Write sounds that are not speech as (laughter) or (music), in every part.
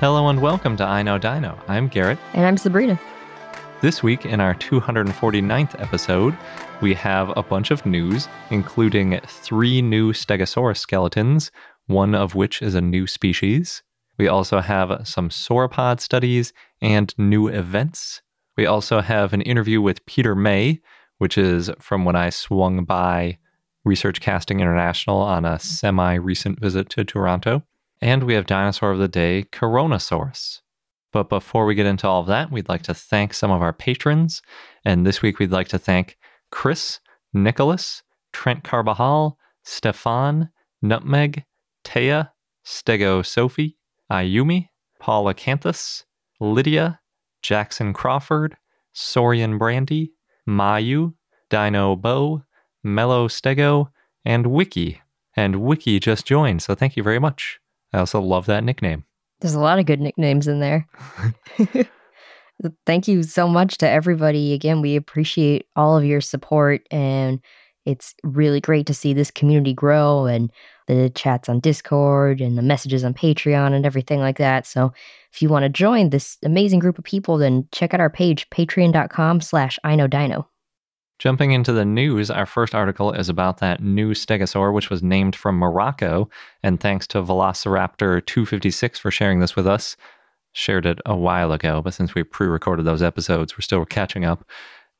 Hello and welcome to I Know Dino. I'm Garrett. And I'm Sabrina. This week, in our 249th episode, we have a bunch of news, including three new Stegosaurus skeletons, one of which is a new species. We also have some sauropod studies and new events. We also have an interview with Peter May, which is from when I swung by Research Casting International on a semi recent visit to Toronto. And we have dinosaur of the day, Coronosaurus. But before we get into all of that, we'd like to thank some of our patrons. And this week, we'd like to thank Chris, Nicholas, Trent Carbajal, Stefan, Nutmeg, Taya, Stego Sophie, Ayumi, Paula Canthus, Lydia, Jackson Crawford, Sorian Brandy, Mayu, Dino Bow, Mellow Stego, and Wiki. And Wiki just joined, so thank you very much. I also love that nickname. There's a lot of good nicknames in there. (laughs) (laughs) Thank you so much to everybody. Again, we appreciate all of your support, and it's really great to see this community grow and the chats on Discord and the messages on Patreon and everything like that. So if you want to join this amazing group of people, then check out our page, patreon.com slash I know dino. Jumping into the news, our first article is about that new stegosaur, which was named from Morocco. And thanks to Velociraptor 256 for sharing this with us. Shared it a while ago, but since we pre recorded those episodes, we're still catching up.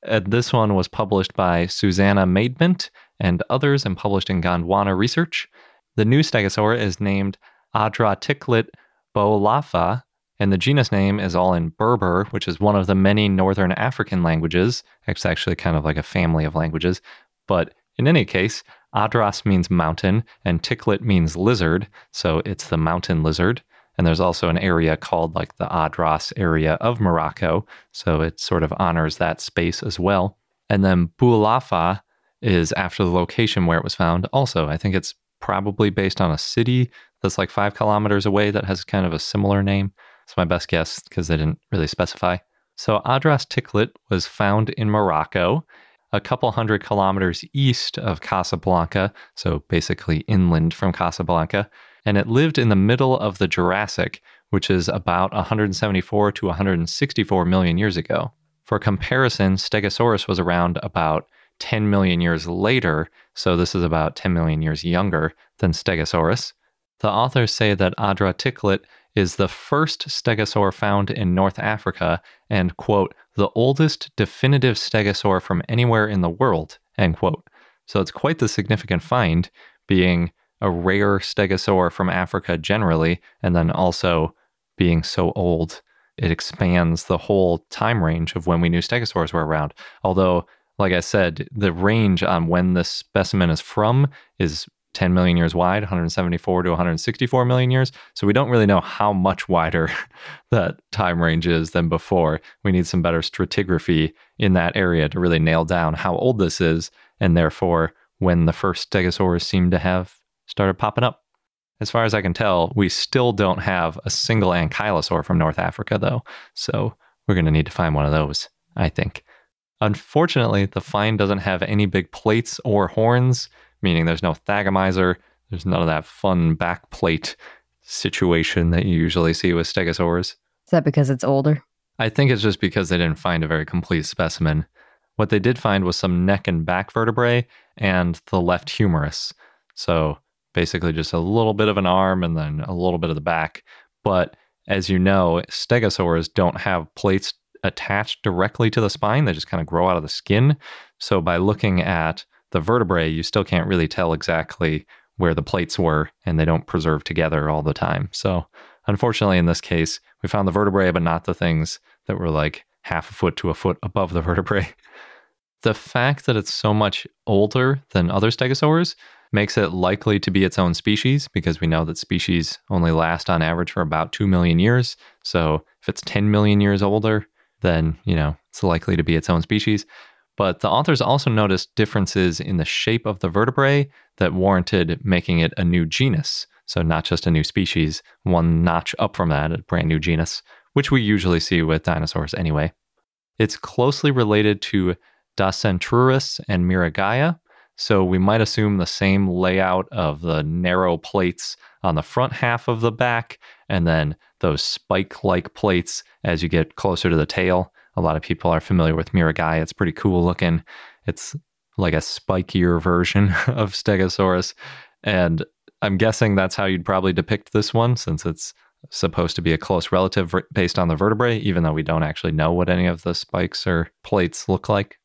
Uh, this one was published by Susannah Maidment and others and published in Gondwana Research. The new stegosaur is named Adratiklit boulahfa, and the genus name is all in Berber, which is one of the many Northern African languages. It's actually kind of like a family of languages. But in any case, Adras means mountain and Tiklit means lizard. So it's the mountain lizard. And there's also an area called like the Adras area of Morocco. So it sort of honors that space as well. And then Boulahfa is after the location where it was found. Also, I think it's probably based on a city that's like five kilometers away that has kind of a similar name. It's my best guess because they didn't really specify. So Adras Tiklit was found in Morocco, a couple hundred kilometers east of Casablanca, so basically inland from Casablanca, and it lived in the middle of the Jurassic, which is about 174 to 164 million years ago. For comparison, Stegosaurus was around about 10 million years later, so this is about 10 million years younger than Stegosaurus. The authors say that Adratiklit is the first stegosaur found in North Africa and, quote, the oldest definitive stegosaur from anywhere in the world, end quote. So it's quite the significant find, being a rare stegosaur from Africa generally, and then also being so old. It expands the whole time range of when we knew stegosaurs were around. Although, like I said, the range on when this specimen is from is 10 million years wide, 174 to 164 million years. So we don't really know how much wider (laughs) that time range is than before. We need some better stratigraphy in that area to really nail down how old this is, and therefore when the first stegosaurs seem to have started popping up. As far as I can tell, we still don't have a single ankylosaur from North Africa, though. So we're going to need to find one of those, I think. Unfortunately, the find doesn't have any big plates or horns meaning there's no thagomizer, there's none of that fun backplate situation that you usually see with stegosaurs. Is that because it's older? I think it's just because they didn't find a very complete specimen. What they did find was some neck and back vertebrae and the left humerus. So basically just a little bit of an arm and then a little bit of the back. But as you know, stegosaurs don't have plates attached directly to the spine, they just kind of grow out of the skin. So by looking at the vertebrae, you still can't really tell exactly where the plates were, and they don't preserve together all the time. So unfortunately, in this case, we found the vertebrae, but not the things that were like half a foot to a foot above the (laughs) vertebrae. The fact that it's so much older than other stegosaurs makes it likely to be its own species because we know that species only last on average for about 2 million years. So if it's 10 million years older, then, you know, it's likely to be its own species. But the authors also noticed differences in the shape of the vertebrae that warranted making it a new genus. So, not just a new species, one notch up from that, a brand new genus, which we usually see with dinosaurs anyway. It's closely related to Dacentrurus and Miragaia, so we might assume the same layout of the narrow plates on the front half of the back and then those spike like plates as you get closer to the tail. A lot of people are familiar with Miragaia. It's pretty cool looking. It's like a spikier version (laughs) of Stegosaurus. And I'm guessing that's how you'd probably depict this one since it's supposed to be a close relative based on the vertebrae, even though we don't actually know what any of the spikes or plates look like.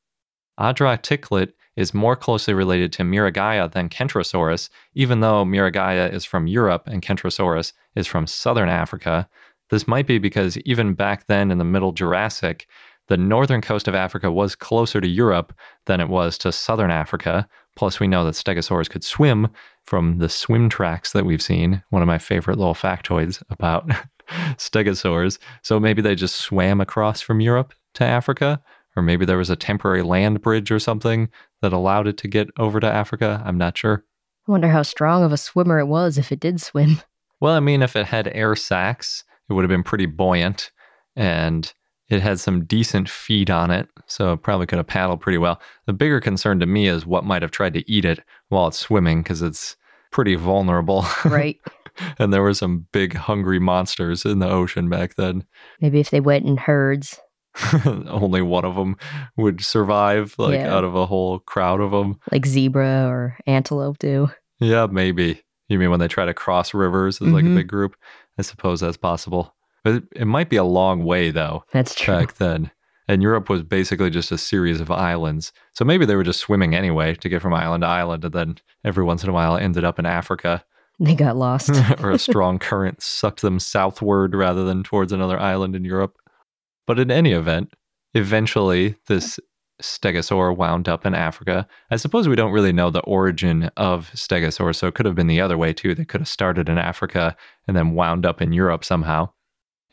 Adra Adratiklit is more closely related to Miragaia than Kentrosaurus, even though Miragaia is from Europe and Kentrosaurus is from southern Africa. This might be because even back then in the Middle Jurassic, the northern coast of Africa was closer to Europe than it was to southern Africa. Plus, we know that stegosaurs could swim from the swim tracks that we've seen. One of my favorite little factoids about (laughs) stegosaurs. So maybe they just swam across from Europe to Africa or maybe there was a temporary land bridge or something that allowed it to get over to Africa. I'm not sure. I wonder how strong of a swimmer it was if it did swim. Well, I mean, if it had air sacs, it would have been pretty buoyant and it had some decent feet on it, so it probably could have paddled pretty well. The bigger concern to me is what might have tried to eat it while it's swimming because it's pretty vulnerable. Right. (laughs) and there were some big hungry monsters in the ocean back then. Maybe if they went in herds. (laughs) only one of them would survive, like yeah. out of a whole crowd of them. Like zebra or antelope do. Yeah, maybe. You mean when they try to cross rivers as mm-hmm. like a mm-hmm. big group? I suppose that's possible. But it, it might be a long way though. That's true. Back then. And Europe was basically just a series of islands. So maybe they were just swimming anyway to get from island to island and then every once in a while ended up in Africa. They got lost. (laughs) or a strong current sucked them southward rather than towards another island in Europe. But in any event, eventually this stegosaur wound up in Africa. I suppose we don't really know the origin of stegosaur, so it could have been the other way too. They could have started in Africa and then wound up in Europe somehow.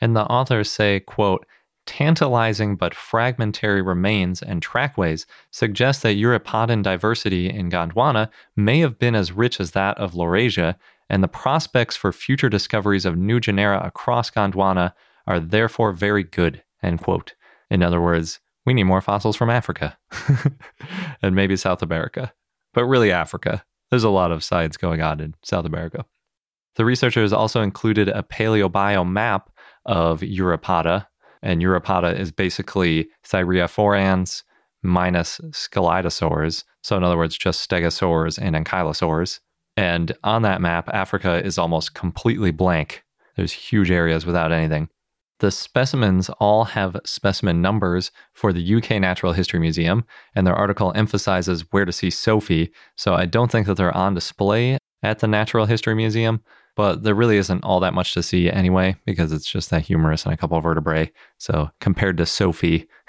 And the authors say, quote, tantalizing but fragmentary remains and trackways suggest that Eurypodan diversity in Gondwana may have been as rich as that of Laurasia, and the prospects for future discoveries of new genera across Gondwana are therefore very good. End quote. In other words, we need more fossils from Africa (laughs) and maybe South America, but really Africa. There's a lot of science going on in South America. The researchers also included a paleobio map of Eurypoda, and Eurypoda is basically Thyreophorans minus Scelidosaurs. So, in other words, just stegosaurs and ankylosaurs. And on that map, Africa is almost completely blank. There's huge areas without anything. The specimens all have specimen numbers for the UK Natural History Museum, and their article emphasizes where to see Sophie, so I don't think that they're on display at the Natural History Museum, but there really isn't all that much to see anyway, because it's just that humerus and a couple of vertebrae. So compared to Sophie. (laughs)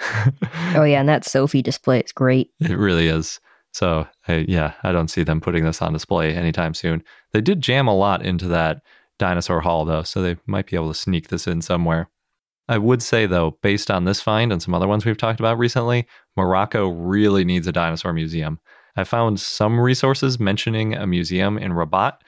oh, yeah, and that Sophie display is great. It really is. So, I, yeah, I don't see them putting this on display anytime soon. They did jam a lot into that dinosaur hall, though, so they might be able to sneak this in somewhere. I would say, though, based on this find and some other ones we've talked about recently, Morocco really needs a dinosaur museum. I found some resources mentioning a museum in Rabat,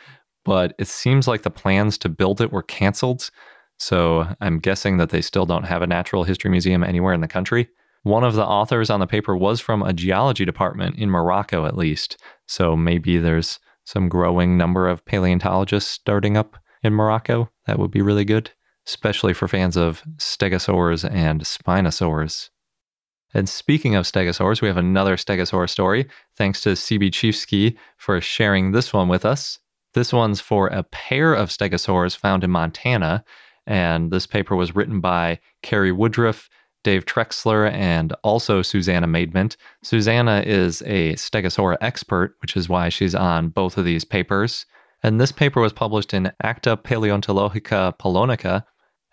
but it seems like the plans to build it were canceled. So I'm guessing that they still don't have a natural history museum anywhere in the country. One of the authors on the paper was from a geology department in Morocco, at least. So maybe there's some growing number of paleontologists starting up in Morocco. That would be really good especially for fans of stegosaurs and spinosaurs. And speaking of stegosaurs, we have another stegosaur story. Thanks to CB Chiefsky for sharing this one with us. This one's for a pair of stegosaurs found in Montana. And this paper was written by Cary Woodruff, Dave Trexler, and also Susannah Maidment. Susannah is a stegosaur expert, which is why she's on both of these papers. And this paper was published in Acta Palaeontologica Polonica,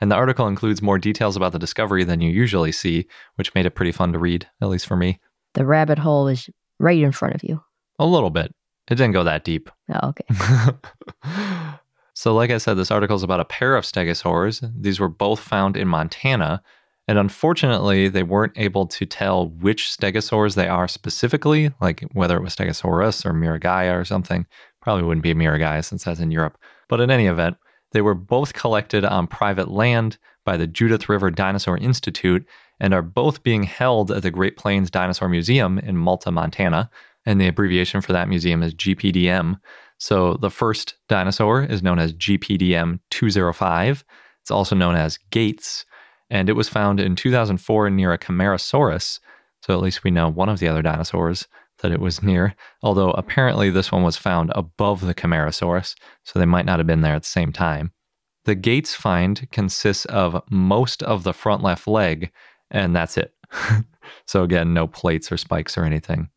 and the article includes more details about the discovery than you usually see, which made it pretty fun to read, at least for me. The rabbit hole is right in front of you. A little bit. It didn't go that deep. Oh, okay. (laughs) so, like I said, this article is about a pair of stegosaurs. These were both found in Montana. And unfortunately, they weren't able to tell which stegosaurs they are specifically, like whether it was Stegosaurus or Miragaia or something. Probably wouldn't be a Miragaia since that's in Europe. But in any event, they were both collected on private land by the Judith River Dinosaur Institute and are both being held at the Great Plains Dinosaur Museum in Malta, Montana. And the abbreviation for that museum is GPDM. So the first dinosaur is known as GPDM 205. It's also known as Gates, and it was found in 2004 near a Camarasaurus. So at least we know one of the other dinosaurs that it was near, although apparently this one was found above the Camarasaurus, so they might not have been there at the same time. The Gates find consists of most of the front left leg, and that's it. (laughs) so again, no plates or spikes or anything.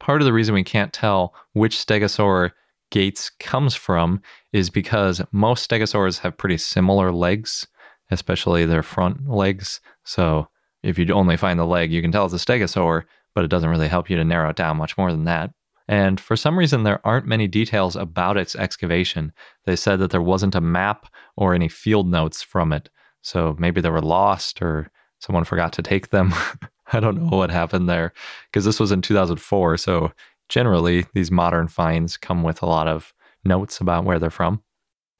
Part of the reason we can't tell which stegosaur Gates comes from is because most stegosaurs have pretty similar legs, especially their front legs. So if you only find the leg, you can tell it's a stegosaur, but it doesn't really help you to narrow it down much more than that. And for some reason, there aren't many details about its excavation. They said that there wasn't a map or any field notes from it. So maybe they were lost or someone forgot to take them. (laughs) I don't know what happened there because this was in 2004. So generally, these modern finds come with a lot of notes about where they're from.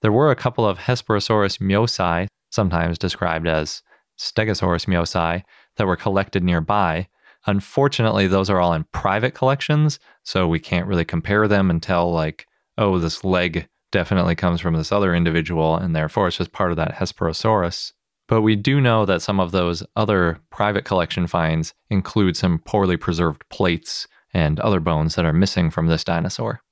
There were a couple of Hesperosaurus mjosi, sometimes described as Stegosaurus mjosi, that were collected nearby, Unfortunately, those are all in private collections, so we can't really compare them and tell, like, oh, this leg definitely comes from this other individual, and therefore it's just part of that Hesperosaurus. But we do know that some of those other private collection finds include some poorly preserved plates and other bones that are missing from this dinosaur.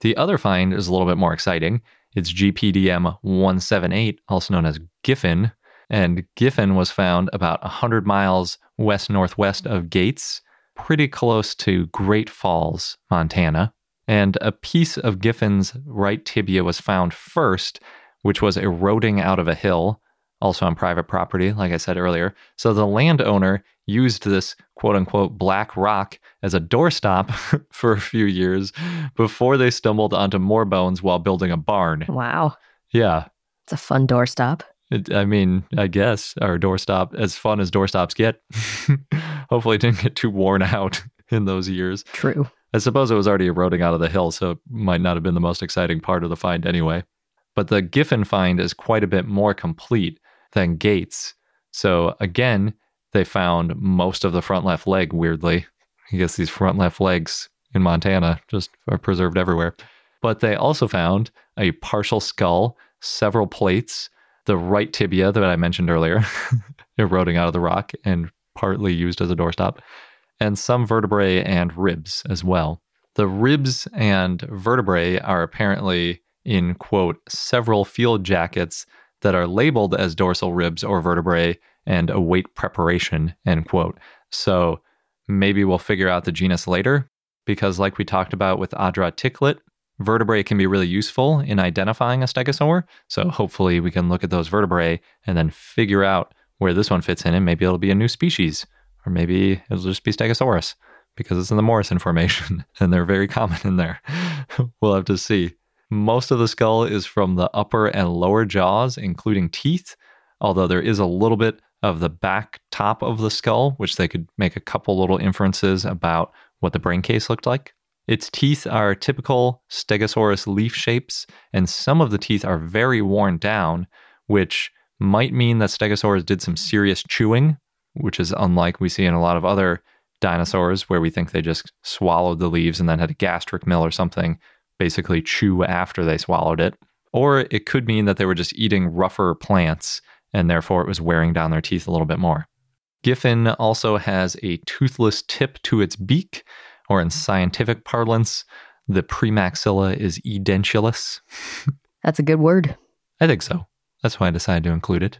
The other find is a little bit more exciting. It's GPDM 178, also known as Giffen, and Giffen was found about 100 miles west northwest of Gates, pretty close to Great Falls, Montana. And a piece of Giffen's right tibia was found first, which was eroding out of a hill, also on private property, like I said earlier. So the landowner used this quote unquote black rock as a doorstop (laughs) for a few years before they stumbled onto more bones while building a barn. Wow. Yeah. It's a fun doorstop. It, I mean, I guess our doorstop, as fun as doorstops get, (laughs) hopefully it didn't get too worn out (laughs) in those years. True. I suppose it was already eroding out of the hill, so it might not have been the most exciting part of the find anyway. But the Giffen find is quite a bit more complete than Gates. So again, they found most of the front left leg, weirdly. I guess these front left legs in Montana just are preserved everywhere. But they also found a partial skull, several plates, the right tibia that I mentioned earlier, (laughs) eroding out of the rock and partly used as a doorstop, and some vertebrae and ribs as well. The ribs and vertebrae are apparently in, quote, several field jackets that are labeled as dorsal ribs or vertebrae and await preparation, end quote. So maybe we'll figure out the genus later, because like we talked about with Adratiklit, vertebrae can be really useful in identifying a stegosaur. So hmm. hopefully we can look at those vertebrae and then figure out where this one fits in, and maybe it'll be a new species, or maybe it'll just be Stegosaurus because it's in the Morrison Formation (laughs) and they're very common in there. (laughs) we'll have to see. Most of the skull is from the upper and lower jaws, including teeth, although there is a little bit of the back top of the skull, which they could make a couple little inferences about what the brain case looked like. Its teeth are typical Stegosaurus leaf shapes, and some of the teeth are very worn down, which might mean that Stegosaurus did some serious chewing, which is unlike we see in a lot of other dinosaurs where we think they just swallowed the leaves and then had a gastric mill or something, basically chew after they swallowed it. Or it could mean that they were just eating rougher plants and therefore it was wearing down their teeth a little bit more. Giffin also has a toothless tip to its beak, or in scientific parlance, the premaxilla is edentulous. (laughs) That's a good word. I think so. That's why I decided to include it.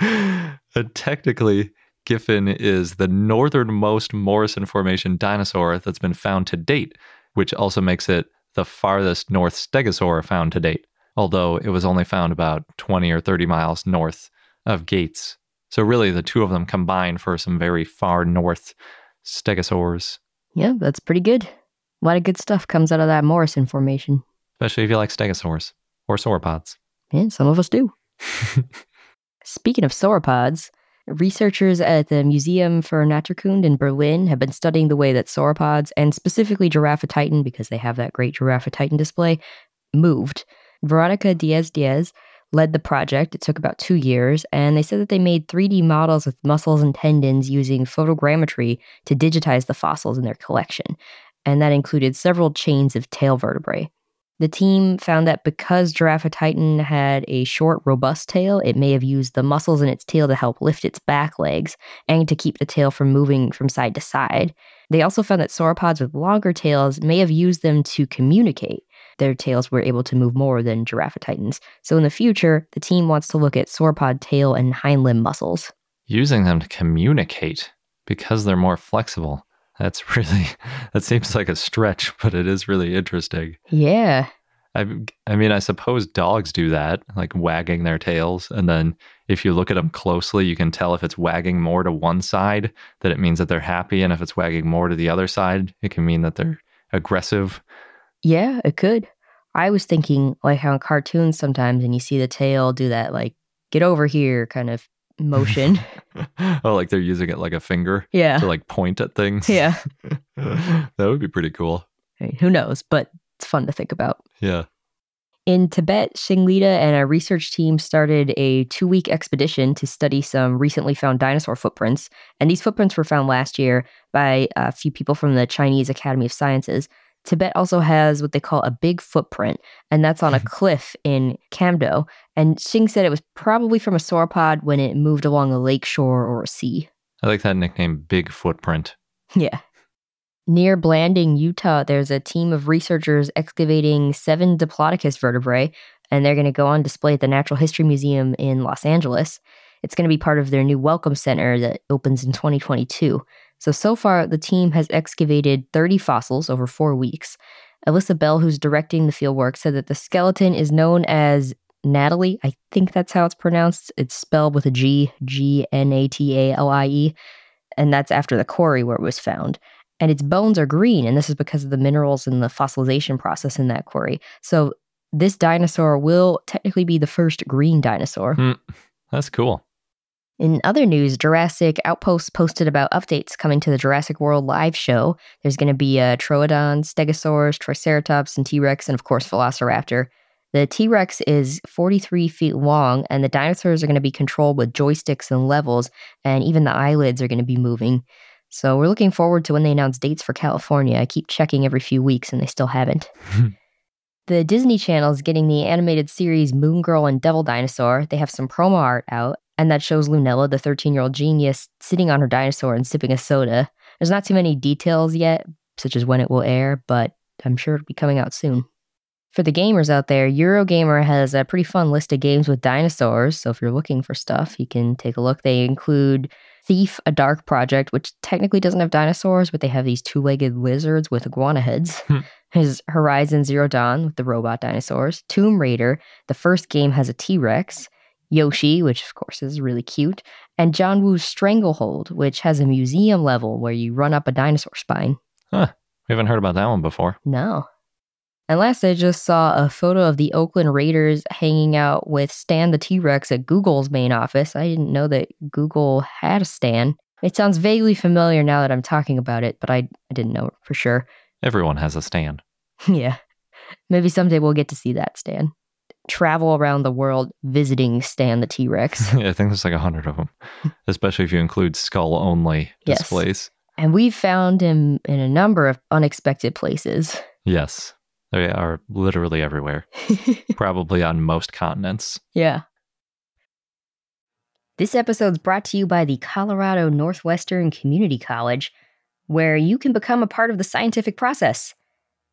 and (laughs) uh, technically, Giffin is the northernmost Morrison Formation dinosaur that's been found to date, which also makes it the farthest north stegosaur found to date, although it was only found about 20 or 30 miles north of Gates. So, really, the two of them combine for some very far north stegosaurs. Yeah, that's pretty good. A lot of good stuff comes out of that Morrison Formation. Especially if you like stegosaurs or sauropods. And some of us do. (laughs) Speaking of sauropods, researchers at the Museum for Naturkunde in Berlin have been studying the way that sauropods, and specifically Giraffatitan, because they have that great Giraffatitan display, moved. Veronica Diaz Diaz led the project. It took about two years, and they said that they made 3D models with muscles and tendons using photogrammetry to digitize the fossils in their collection. And that included several chains of tail vertebrae. The team found that because Giraffatitan had a short, robust tail, it may have used the muscles in its tail to help lift its back legs and to keep the tail from moving from side to side. They also found that sauropods with longer tails may have used them to communicate. Their tails were able to move more than Giraffatitan's. So in the future, the team wants to look at sauropod tail and hind limb muscles. Using them to communicate because they're more flexible. That's (laughs) really, that seems like a stretch, but it is really interesting. Yeah. I, I mean, I suppose dogs do that, like wagging their tails. And then if you look at them closely, you can tell if it's wagging more to one side, that it means that they're happy. And if it's wagging more to the other side, it can mean that they're aggressive. Yeah, it could. I was thinking like how in cartoons sometimes, and you see the tail do that, like, get over here kind of motion. (laughs) oh, like they're using it like a finger yeah. to like point at things. Yeah. (laughs) that would be pretty cool. I mean, who knows? But it's fun to think about. Yeah. In Tibet, Xing and a research team started a two week expedition to study some recently found dinosaur footprints. And these footprints were found last year by a few people from the Chinese Academy of Sciences. Tibet also has what they call a big footprint, and that's on a (laughs) cliff in Kamdo. And Xing said it was probably from a sauropod when it moved along a lake shore or a sea. I like that nickname, Big Footprint. (laughs) Yeah. Near Blanding, Utah, there's a team of researchers excavating seven Diplodocus vertebrae, and they're going to go on display at the Natural History Museum in Los Angeles. It's going to be part of their new Welcome Center that opens in 2022. So, so far, the team has excavated 30 fossils over four weeks. Alyssa Bell, who's directing the fieldwork, said that the skeleton is known as Natalie. I think that's how it's pronounced. It's spelled with a G, G N A T A L I E. And that's after the quarry where it was found. And its bones are green, and this is because of the minerals in the fossilization process in that quarry. So, this dinosaur will technically be the first green dinosaur. Mm, that's cool. In other news, Jurassic Outpost posted about updates coming to the Jurassic World live show. There's going to be a Troodon, Stegosaurus, Triceratops, and T Rex, and of course, Velociraptor. The T Rex is 43 feet long, and the dinosaurs are going to be controlled with joysticks and levels, and even the eyelids are going to be moving. So we're looking forward to when they announce dates for California. I keep checking every few weeks, and they still haven't. (laughs) the Disney Channel is getting the animated series Moon Girl and Devil Dinosaur. They have some promo art out, and that shows Lunella, the 13 year old genius, sitting on her dinosaur and sipping a soda. There's not too many details yet, such as when it will air, but I'm sure it'll be coming out soon. For the gamers out there, Eurogamer has a pretty fun list of games with dinosaurs, so if you're looking for stuff, you can take a look. They include Thief, a dark project, which technically doesn't have dinosaurs, but they have these two legged lizards with iguana heads. Hmm. (laughs) His Horizon Zero Dawn with the robot dinosaurs. Tomb Raider, the first game has a T Rex. Yoshi, which of course is really cute, and John Woo's Stranglehold, which has a museum level where you run up a dinosaur spine. Huh. We haven't heard about that one before. No. And last, I just saw a photo of the Oakland Raiders hanging out with Stan the T Rex at Google's main office. I didn't know that Google had a Stan. It sounds vaguely familiar now that I'm talking about it, but I, I didn't know for sure. Everyone has a Stan. (laughs) yeah. Maybe someday we'll get to see that Stan travel around the world visiting Stan the T Rex. (laughs) yeah, I think there's like a hundred of them, (laughs) especially if you include skull only Yes. displays. and we've found him in a number of unexpected places. Yes, they are literally everywhere, (laughs) probably on most continents. yeah. This episode's brought to you by the Colorado Northwestern Community College, where you can become a part of the scientific process.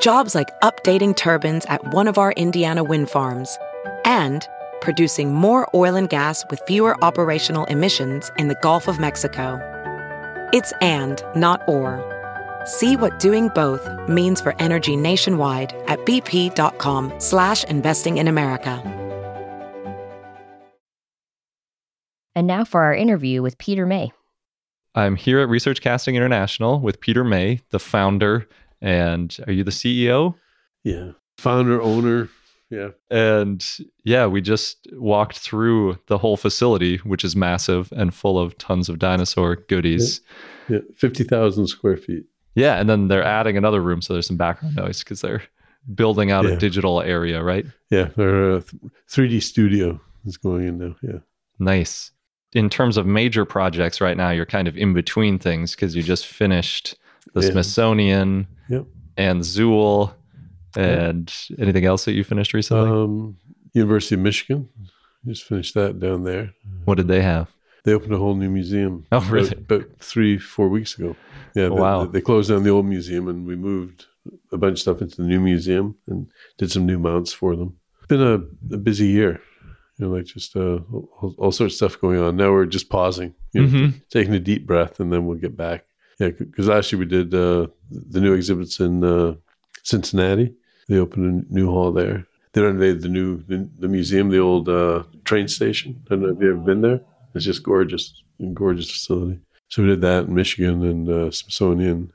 Jobs like updating turbines at one of our Indiana wind farms and producing more oil and gas with fewer operational emissions in the Gulf of Mexico. It's and, not or. See what doing both means for energy nationwide at bp.com slash investing in America. And now for our interview with Peter May. I'm here at Research Casting International with Peter May, the founder. And are you the CEO? Yeah. Founder, owner. Yeah. And yeah, we just walked through the whole facility, which is massive and full of tons of dinosaur goodies. Yeah. 50,000 square feet. Yeah. And then they're adding another room. So there's some background noise because they're building out Yeah. a digital area, right? Yeah. Their uh, 3D studio is going in now. Yeah. Nice. In terms of major projects right now, you're kind of in between things because you just finished the Yeah. Smithsonian Yep. and Zool and anything else that you finished recently? Um, University of Michigan. Just finished that down there. what did they have? They opened a whole new museum. (laughs) Oh, about- really? About, three, four weeks ago. Yeah. they- Wow. They, closed down the old museum and we moved a bunch of stuff into the new museum and did some new mounts for them. It's been a, a busy year. You know, like just uh, all, all sorts of stuff going on. Now we're just pausing, you know, Mhm. taking a deep breath, and then we'll get back. Yeah, because last year we did uh, the new exhibits in uh, Cincinnati. They opened a new hall there. They renovated the new the, the museum, the old uh, train station. I don't know if you've ever been there. It's just gorgeous, gorgeous facility. So we did that in Michigan and uh, Smithsonian.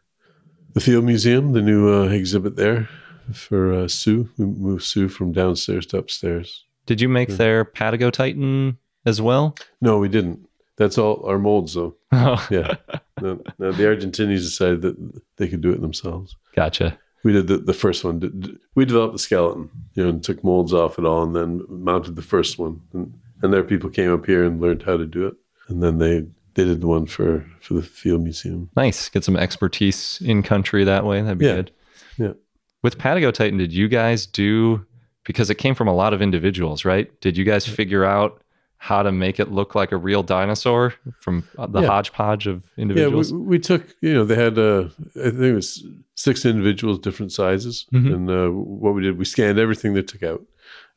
The Field Museum, the new uh, exhibit there for uh, Sue. We moved Sue from downstairs to upstairs. Did you make Yeah. their Patagotitan as well? No, we didn't. That's all our molds, though. Oh, Yeah. (laughs) no, no, the Argentinians decided that they could do it themselves. gotcha. We did the, the first one. We developed the skeleton, you know, and took molds off it all, and then mounted the first one. And, and there, people came up here and learned how to do it. And then they they did the one for for the Field Museum. Nice. Get some expertise in country that way. That'd be Yeah. good. Yeah. With Patagotitan, did you guys do because it came from a lot of individuals, right? Did you guys figure out how to make it look like a real dinosaur from the Yeah. hodgepodge of individuals? Yeah, we, we took you know they had uh, I think it was six individuals, different sizes, Mhm. and uh, what we did we scanned everything they took out.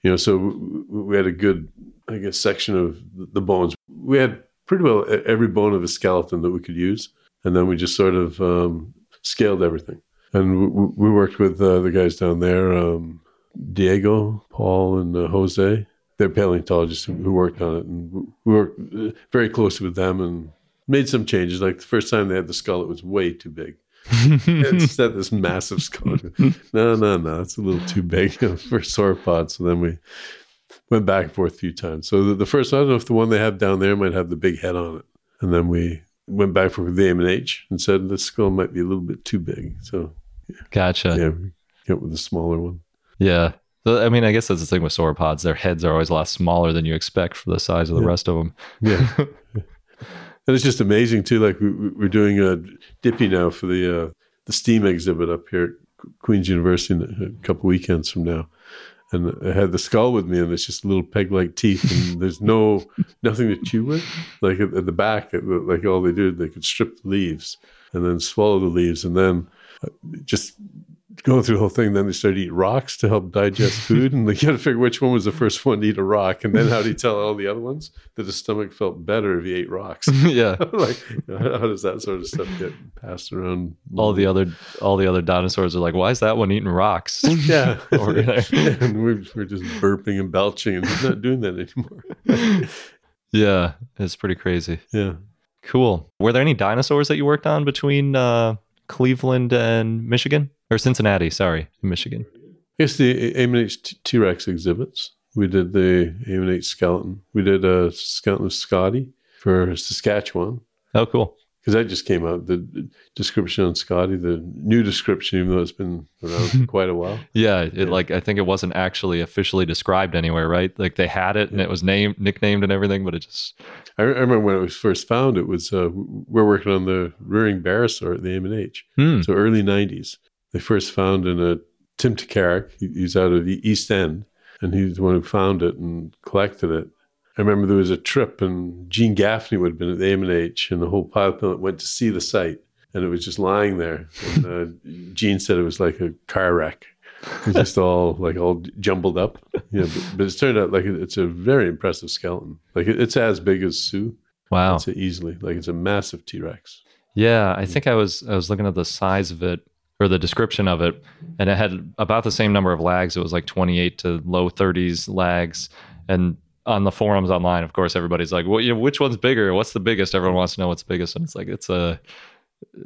You know, so we, we had a good I guess section of the bones. We had pretty well every bone of a skeleton that we could use, and then we just sort of um, scaled everything. And we, we worked with uh, the guys down there, um, Diego, Pol, and uh, Jose. They're paleontologists who, who worked on it, and we- worked uh, very closely with them and made some changes. Like the first time they had the skull, it was way too big. (laughs) It's had this massive skull. No, no, no, it's a little too big (laughs) for sauropod. So then we went back and forth a few times. So the, the first, I don't know if the one they have down there might have the big head on it. And then we went back for the M and H and said the skull might be a little bit too big. So Gotcha. yeah, we went with the smaller one. Yeah. So, I mean, I guess that's the thing with sauropods. Their heads are always a lot smaller than you expect for the size of the Yeah. rest of them. Yeah. (laughs) and it's just amazing too. Like we, we're doing a Dippy now for the uh, the STEAM exhibit up here at Queen's University in a couple weekends from now. And I had the skull with me, and it's just little peg-like teeth, and (laughs) there's no nothing to chew with. Like at, at the back, it- like all they do, they could strip the leaves and then swallow the leaves, and then uh, just going through the whole thing. Then they started to eat rocks to help digest (laughs) food, and they got to figure which one was the first one to eat a rock, and then how do you tell all the other ones that his stomach felt better if he ate rocks? (laughs) yeah. (laughs) like, how does that sort of stuff get passed around? All the other all the other dinosaurs are like, why is that one eating rocks? yeah, Over there. and we're, we're just burping and belching, and he's not doing that anymore. yeah, it's pretty crazy. yeah. Cool. Were there any dinosaurs that you worked on between uh, Cleveland and Michigan or Cincinnati? Sorry, Michigan. I guess the AMH T Rex exhibits. We did the AMH skeleton. We did a skeleton of Scotty for Saskatchewan Oh, cool. because that just came out. The description on Scotty, the new description, even though it's been around for (laughs) quite a while. Yeah, it Yeah. like I think it wasn't actually officially described anywhere, right? Like they had it and it was named, nicknamed, and everything, but it just I, I remember when it was first found. It was uh, we're working on the rearing barosaur at the AMH. hmm. So early '90s, they first found in a Tim Tokaryk. He's out of the Eastend, and he's the one who found it and collected it. I remember there was a trip, and Gene Gaffney would have been at the M&H, and the whole pilot went to see the site, and it was just lying there. And uh, (laughs) Gene said it was like a car wreck. It was just all like all jumbled up. Yeah, but, but it's turned out like it- it's a very impressive skeleton. Like it, it's as big as Sue. wow. I'd easily. Like it's a massive T Rex. Yeah, I think I was I was looking at the size of it or the description of it, and it had about the same number of lags. It was like 28 to low 30s lags, and on the forums online, of course, everybody's like, "Well, you know, which one's bigger? What's the biggest?" Everyone wants to know what's the biggest, and it's like it's a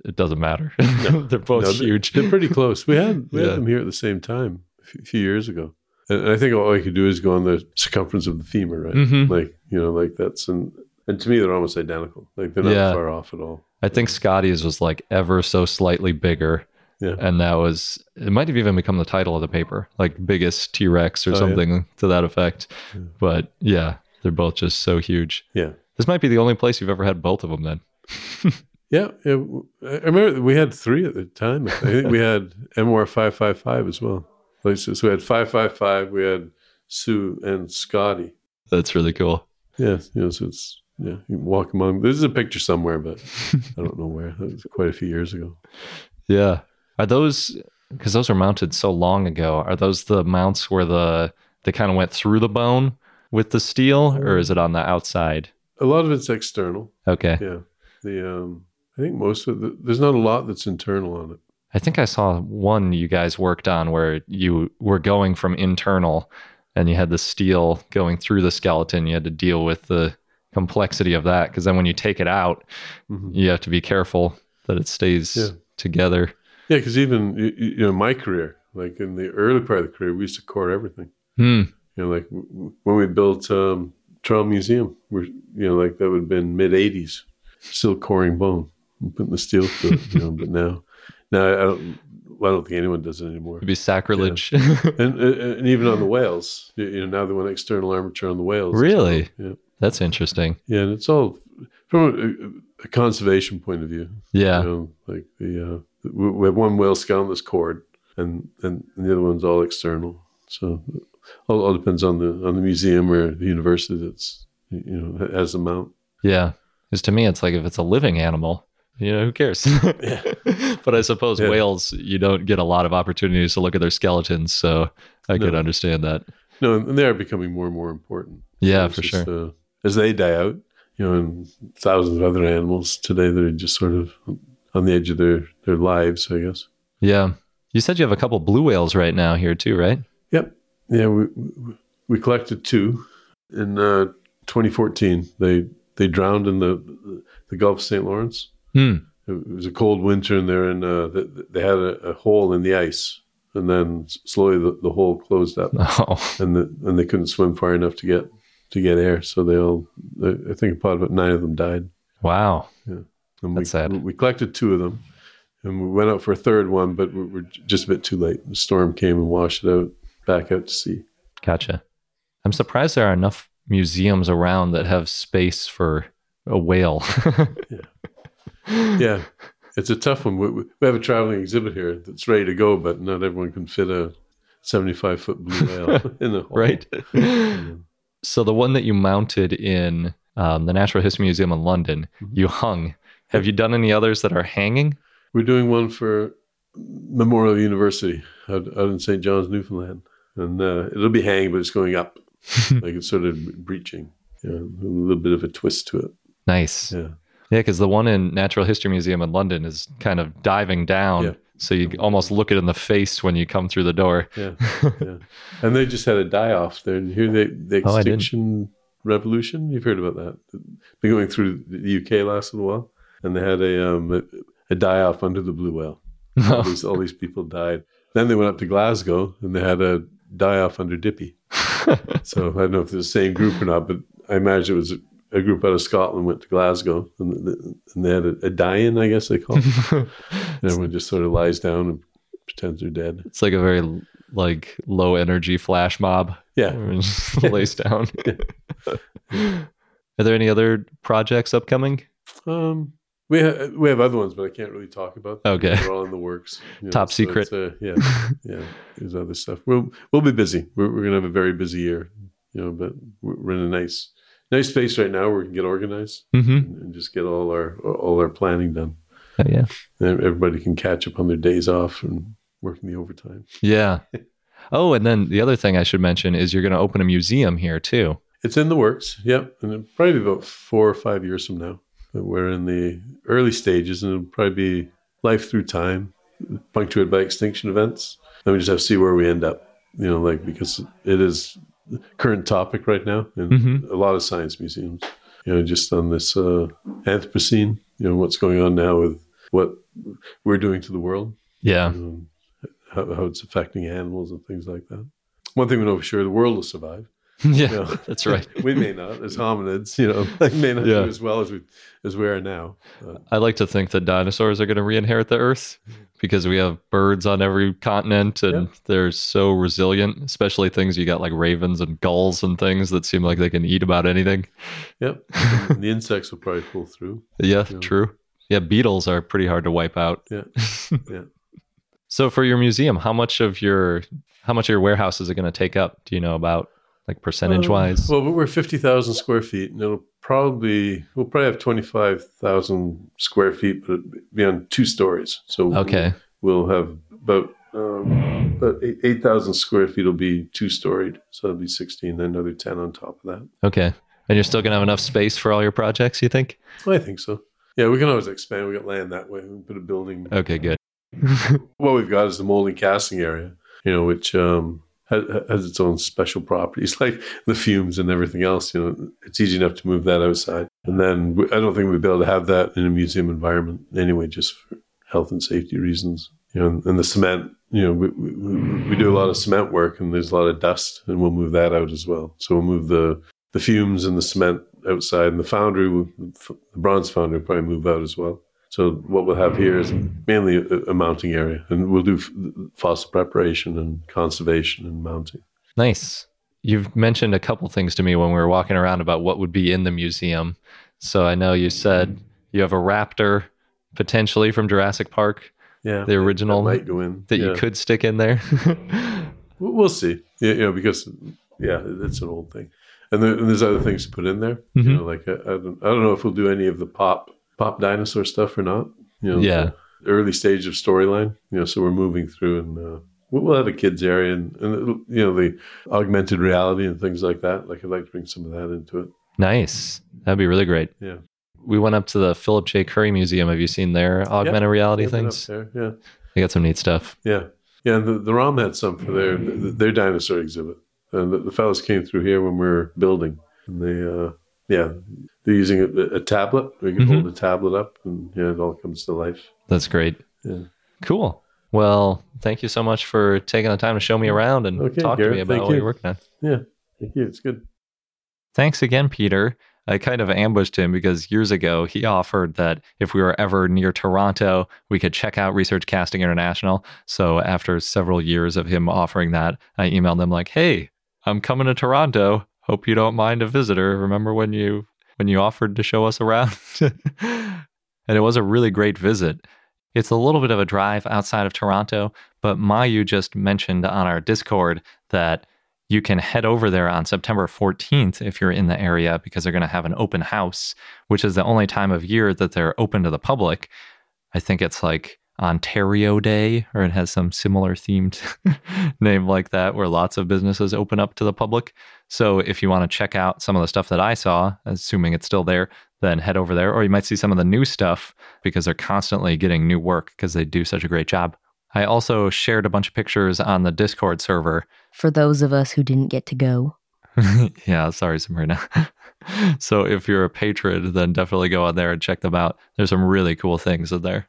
it doesn't matter. (laughs) They're both No, huge. They're pretty close. We had we Yeah. had them here at the same time a few- years ago, and, I think all I could do is go on the circumference of the femur, right? Mhm. Like you know, like that's and and to me they're almost identical. Like they're not Yeah. far off at all. I think Scotty's was like ever so slightly bigger. Yeah. And that was, it might have even become the title of the paper, like biggest T Rex or Oh, yeah. something to that effect. Yeah. But yeah, they're both just so huge. Yeah. This might be the only place you've ever had both of them then. (laughs) Yeah, yeah. w- I remember we had three at the time. I think we had MOR five five five as well. Like so, we had five five five. We had Sue and Scotty. That's really cool. Yeah, you know, so it's yeah. You can walk among. This is a picture somewhere, but (laughs) I don't know where. That was quite a few years ago. Yeah. Are those, because those were mounted so long ago, are those the mounts where the, they kind of went through the bone with the steel or is it on the outside? A lot of it's external. Okay. Yeah. The um, I think most of the, there's not a lot that's internal on it. I think I saw one you guys worked on where you were going from internal and you had the steel going through the skeleton. You had to deal with the complexity of that because then when you take it out, Mhm. you have to be careful that it stays Yeah. together. Yeah, because even you, know my career, like in the early part of the career, we used to core everything. Hmm. You know, like when we built um, Toronto Museum, we're you know like that would have been mid '80s, still coring bone, and putting the steel through it. You know, but now, (laughs) now I don't. I don't think anyone does it anymore. It'd be sacrilege. (laughs) And, and and even on the whales, you you know, now they want external armature on the whales. Really? well. Yeah, That's interesting. yeah, and it's all from a, conservation point of view. Yeah. You know, like the uh, we have one whale that's cored, and and the other one's all external. So all, all depends on the on the museum or the university that's you know has the mount. Yeah. Because to me, it's like if it's a living animal, you know, who cares? Yeah. (laughs) but I suppose Yeah. whales, you don't get a lot of opportunities to look at their skeletons. So I could understand that. No, and they are becoming more and more important. Yeah, for sure. uh, as they die out, you know, and thousands of other animals today that are just sort of on the edge of their their lives, I guess. Yeah. You said you have a couple blue whales right now here too, right? Yep. Yeah, we we- we collected two in uh, 2014. They they drowned in the the Gulf of St. Lawrence. Hmm. It was a cold winter, and they're in. Uh, they, they had a, a hole in the ice, and then slowly the, the hole closed up, (laughs) Oh, and the, and they couldn't swim far enough to get to get air. So they all, I I think probably about nine of them died. wow. And That's we, sad. We collected two of them, and we went out for a third one, but we were just a bit too late. The storm came and washed it out, back out to sea. Gotcha. I'm surprised there are enough museums around that have space for a whale. (laughs) Yeah, Yeah. it's a tough one. We, we we have a traveling exhibit here that's ready to go, but not everyone can fit a 75 foot blue whale (laughs) in a hole. right? (laughs) so the one that you mounted in um, the Natural History Museum in London, Mhm. you hung. Have you done any others that are hanging? We're doing one for Memorial University out, out in St. John's, Newfoundland, and uh, it'll be hanging, but it's going up, (laughs) like it's sort of breaching. Yeah, a little bit of a twist to it. Nice. Yeah. Yeah, because the one in Natural History Museum in London is kind of diving down. Yeah. So you almost look it in the face when you come through the door. Yeah, (laughs) yeah. And they just had a die off there. And here, they, the Oh, Extinction Revolution. You've heard about that? Been going through the UK last little while, and they had a um, a, a die off under the blue whale. (laughs) All these all these people died. Then they went up to Glasgow, and they had a die off under Dippy. (laughs) So I don't know if it's the same group or not, but I imagine it was a, group out of Scotland went to Glasgow, and, and they had a, a die-in, I guess they call it. (laughs) and everyone just sort of lies down and pretends they're dead. it's like a very like low energy flash mob. Yeah. Just (laughs) (laughs) lays down. Are there any other projects upcoming? Um, we ha- we have other ones, but I can't really talk about. Them. Okay. they're all in the works. you know, Top so secret. Uh, yeah, yeah. There's other stuff. We'll we'll be busy. We're, we're gonna have a very busy year, you know. But we're in a nice nice space right now where we can get organized Mm-hmm. and, and just get all our all our planning done. Oh, yeah. And everybody can catch up on their days off and working the overtime. Yeah. (laughs) Oh, and then the other thing I should mention is you're going to open a museum here too. It's in the works. Yep, and it'll probably be about four or five years from now. But we're in the early stages, and it'll probably be life through time, punctuated by extinction events. And we just have to see where we end up. You know, like because it is current topic right now in Mhm. a lot of science museums. You know, just on this uh, Anthropocene. You know, what's going on now with what we're doing to the world Yeah. um, how, how it's affecting animals and things like that. One thing we know for sure: the world will survive. Yeah. You know, That's right. (laughs) we may not, as hominids, you know, (laughs) like may not Yeah. do as well as we as we are now. But, I like to think that dinosaurs are going to re-inherit the Earth because we have birds on every continent and Yeah. they're so resilient. Especially things you got like ravens and gulls and things that seem like they can eat about anything. yep, (laughs) the insects will probably pull through. Yeah, Yeah. true. Yeah, beetles are pretty hard to wipe out. Yeah, yeah. So for your museum, how much of your how much of your warehouse is it going to take up? Do you know about like percentage wise? Uh, well, we're fifty thousand square feet, and it'll probably we'll probably have twenty five thousand square feet, but it'll be on two stories. So okay. we'll, we'll have about um, about eight thousand square feet will be two storied, so it'll be sixteen, then another ten on top of that. Okay. And you're still going to have enough space for all your projects, you think? I think so. Yeah, we can always expand. We got land that way. We can put a building Okay, good. (laughs) what we've got is the molding casting area, you know, which um, has, its own special properties, (laughs) like the fumes and everything else. You know, it's easy enough to move that outside, and then I don't think we'd be able to have that in a museum environment anyway, just for health and safety reasons. You know, and, and the cement. You know, we, we, we do a lot of cement work, and there's a lot of dust, and we'll move that out as well. So we'll move the the fumes and the cement outside, and the foundry, the bronze foundry, will probably move out as well. So what we'll have here is mainly a, a mounting area, and we'll do f- fossil preparation and conservation and mounting. Nice. You've mentioned a couple things to me when we were walking around about what would be in the museum. So I know you said you have a raptor potentially from Jurassic Park Yeah, The original that might go in that yeah. you could stick in there. (laughs) We'll see. Yeah, you know, because yeah, it's an old thing, and, there, and there's other things to put in there. Mhm. You know, like I, I don't, I don't know if we'll do any of the pop pop dinosaur stuff or not. You know, Yeah. early stage of storyline. You know, so we're moving through, and uh, we'll, have a kids area, and, and you know, the augmented reality and things like that. Like I'd like to bring some of that into it. nice. That'd be really great. Yeah. We went up to the Philip J. Currie Museum. Have you seen their augmented reality Yeah, been things? Yeah. They got some neat stuff. Yeah, yeah. And the, the ROM had some for their their dinosaur exhibit, and the, the fellows came through here when we were building, and they, uh, yeah, they're using a, a tablet. We can Mhm. hold the tablet up, and yeah, it all comes to life. That's great. Yeah. Cool. Well, thank you so much for taking the time to show me around and Okay, talk to me about what you. you're working on. Yeah, thank you. It's good. Thanks again, Peter. I kind of ambushed him because years ago he offered that if we were ever near Toronto, we could check out Research Casting International. So after several years of him offering that, I emailed him like, "Hey, I'm coming to Toronto. Hope you don't mind a visitor. Remember when you when you offered to show us around?" (laughs) and it was a really great visit. It's a little bit of a drive outside of Toronto, but Mayu just mentioned on our Discord that you can head over there on September 14th if you're in the area because they're going to have an open house, which is the only time of year that they're open to the public. I think it's like Ontario Day, or it has some similar themed (laughs) name like that, where lots of businesses open up to the public. So if you want to check out some of the stuff that I saw, assuming it's still there, then head over there. Or you might see some of the new stuff because they're constantly getting new work because they do such a great job. I also shared a bunch of pictures on the Discord server For those of us who didn't get to go. (laughs) yeah, sorry, Sabrina. (laughs) so if you're a patron, then definitely go on there and check them out. There's some really cool things in there.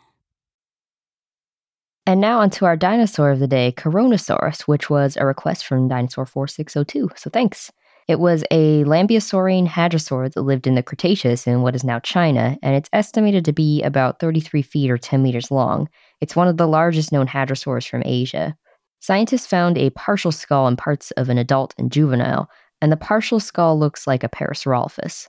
And now onto our dinosaur of the day, Coronosaurus, which was a request from Dinosaur 4602. So thanks. It was a Lambeosaurine hadrosaur that lived in the Cretaceous in what is now China, and it's estimated to be about 33 feet or 10 meters long. It's one of the largest known hadrosaurs from Asia. Scientists found a partial skull and parts of an adult and juvenile, and the partial skull looks like a Parasaurolophus.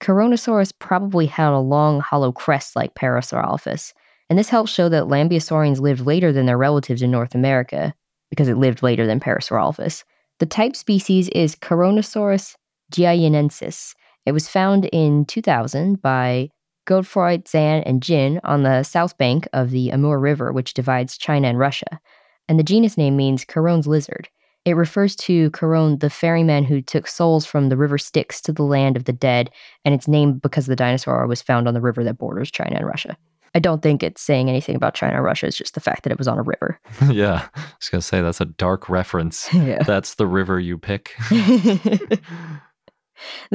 Coronosaurus probably had a long, hollow crest like Parasaurolophus, and this helps show that Lambeosaurines lived later than their relatives in North America, because it lived later than Parasaurolophus. The type species is Coronosaurus jiayinensis. It was found in 2000 by Godefroit, Zan, and Jin on the south bank of the Amur River, which divides China and Russia. And the genus name means Charon's lizard. It refers to Charon, the ferryman who took souls from the river Styx to the land of the dead, and it's named because the dinosaur was found on the river that borders China and Russia. I don't think it's saying anything about China or Russia. It's just the fact that it was on a river. (laughs) yeah, I was going to say that's a dark reference. (laughs) Yeah. That's the river you pick. (laughs) the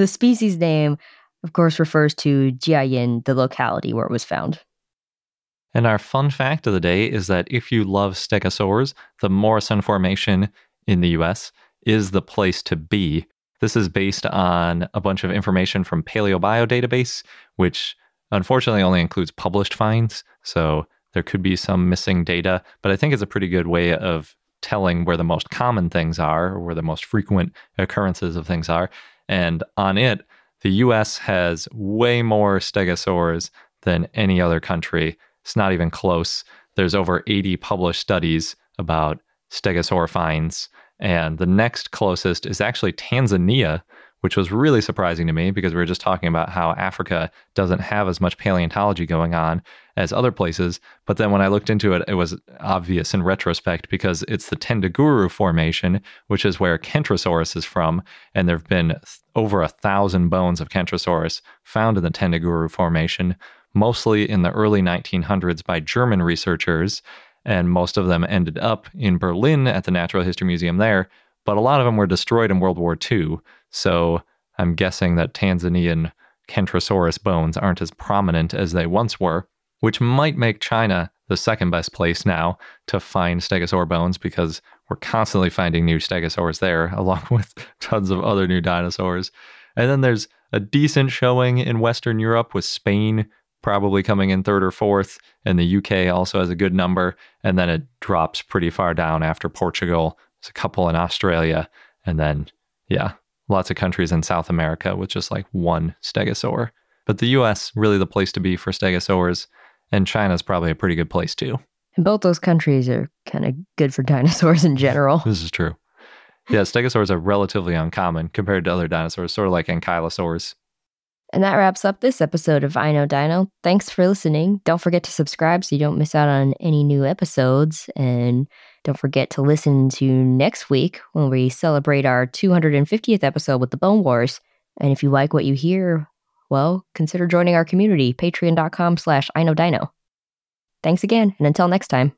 species name, of course, refers to Jiayin, the locality where it was found. And our fun fact of the day is that if you love stegosaurs, the Morrison Formation in the US is the place to be. This is based on a bunch of information from PaleoBio database, which unfortunately only includes published finds. So there could be some missing data, but I think it's a pretty good way of telling where the most common things are or where the most frequent occurrences of things are. And on it, the US has way more stegosaurs than any other country. It's not even close. There's over 80 published studies about stegosaur finds. And the next closest is actually Tanzania, which was really surprising to me because we were just talking about how Africa doesn't have as much paleontology going on as other places. But then when I looked into it, it was obvious in retrospect because it's the Tendaguru Formation, which is where Kentrosaurus is from. And there have been over a thousand bones of Kentrosaurus found in the Tendaguru Formation, mostly in the early 1900s by German researchers. And most of them ended up in Berlin at the Natural History Museum there. But a lot of them were destroyed in World War II. So I'm guessing that Tanzanian Kentrosaurus bones aren't as prominent as they once were, which might make China the second best place now to find stegosaur bones because we're constantly finding new stegosaurs there, (laughs) along with tons of other new dinosaurs. And then there's a decent showing in Western Europe with Spain, probably coming in third or fourth. And the UK also has a good number. And then it drops pretty far down after Portugal. There's a couple in Australia. And then, yeah, lots of countries in South America with just like one stegosaur. But the US, really the place to be for stegosaurs. And China's probably a pretty good place too. And both those countries are kind of good for (laughs) dinosaurs in general. This is true. Yeah, stegosaurs are relatively uncommon compared to other dinosaurs, sort of like ankylosaurs. And that wraps up this episode of I Know Dino. Thanks for listening. Don't forget to subscribe so you don't miss out on any new episodes. And don't forget to listen to next week when we celebrate our 250th episode with the Bone Wars. And if you like what you hear, well, consider joining our community, patreon.com slash I Know Dino. Thanks again, and until next time.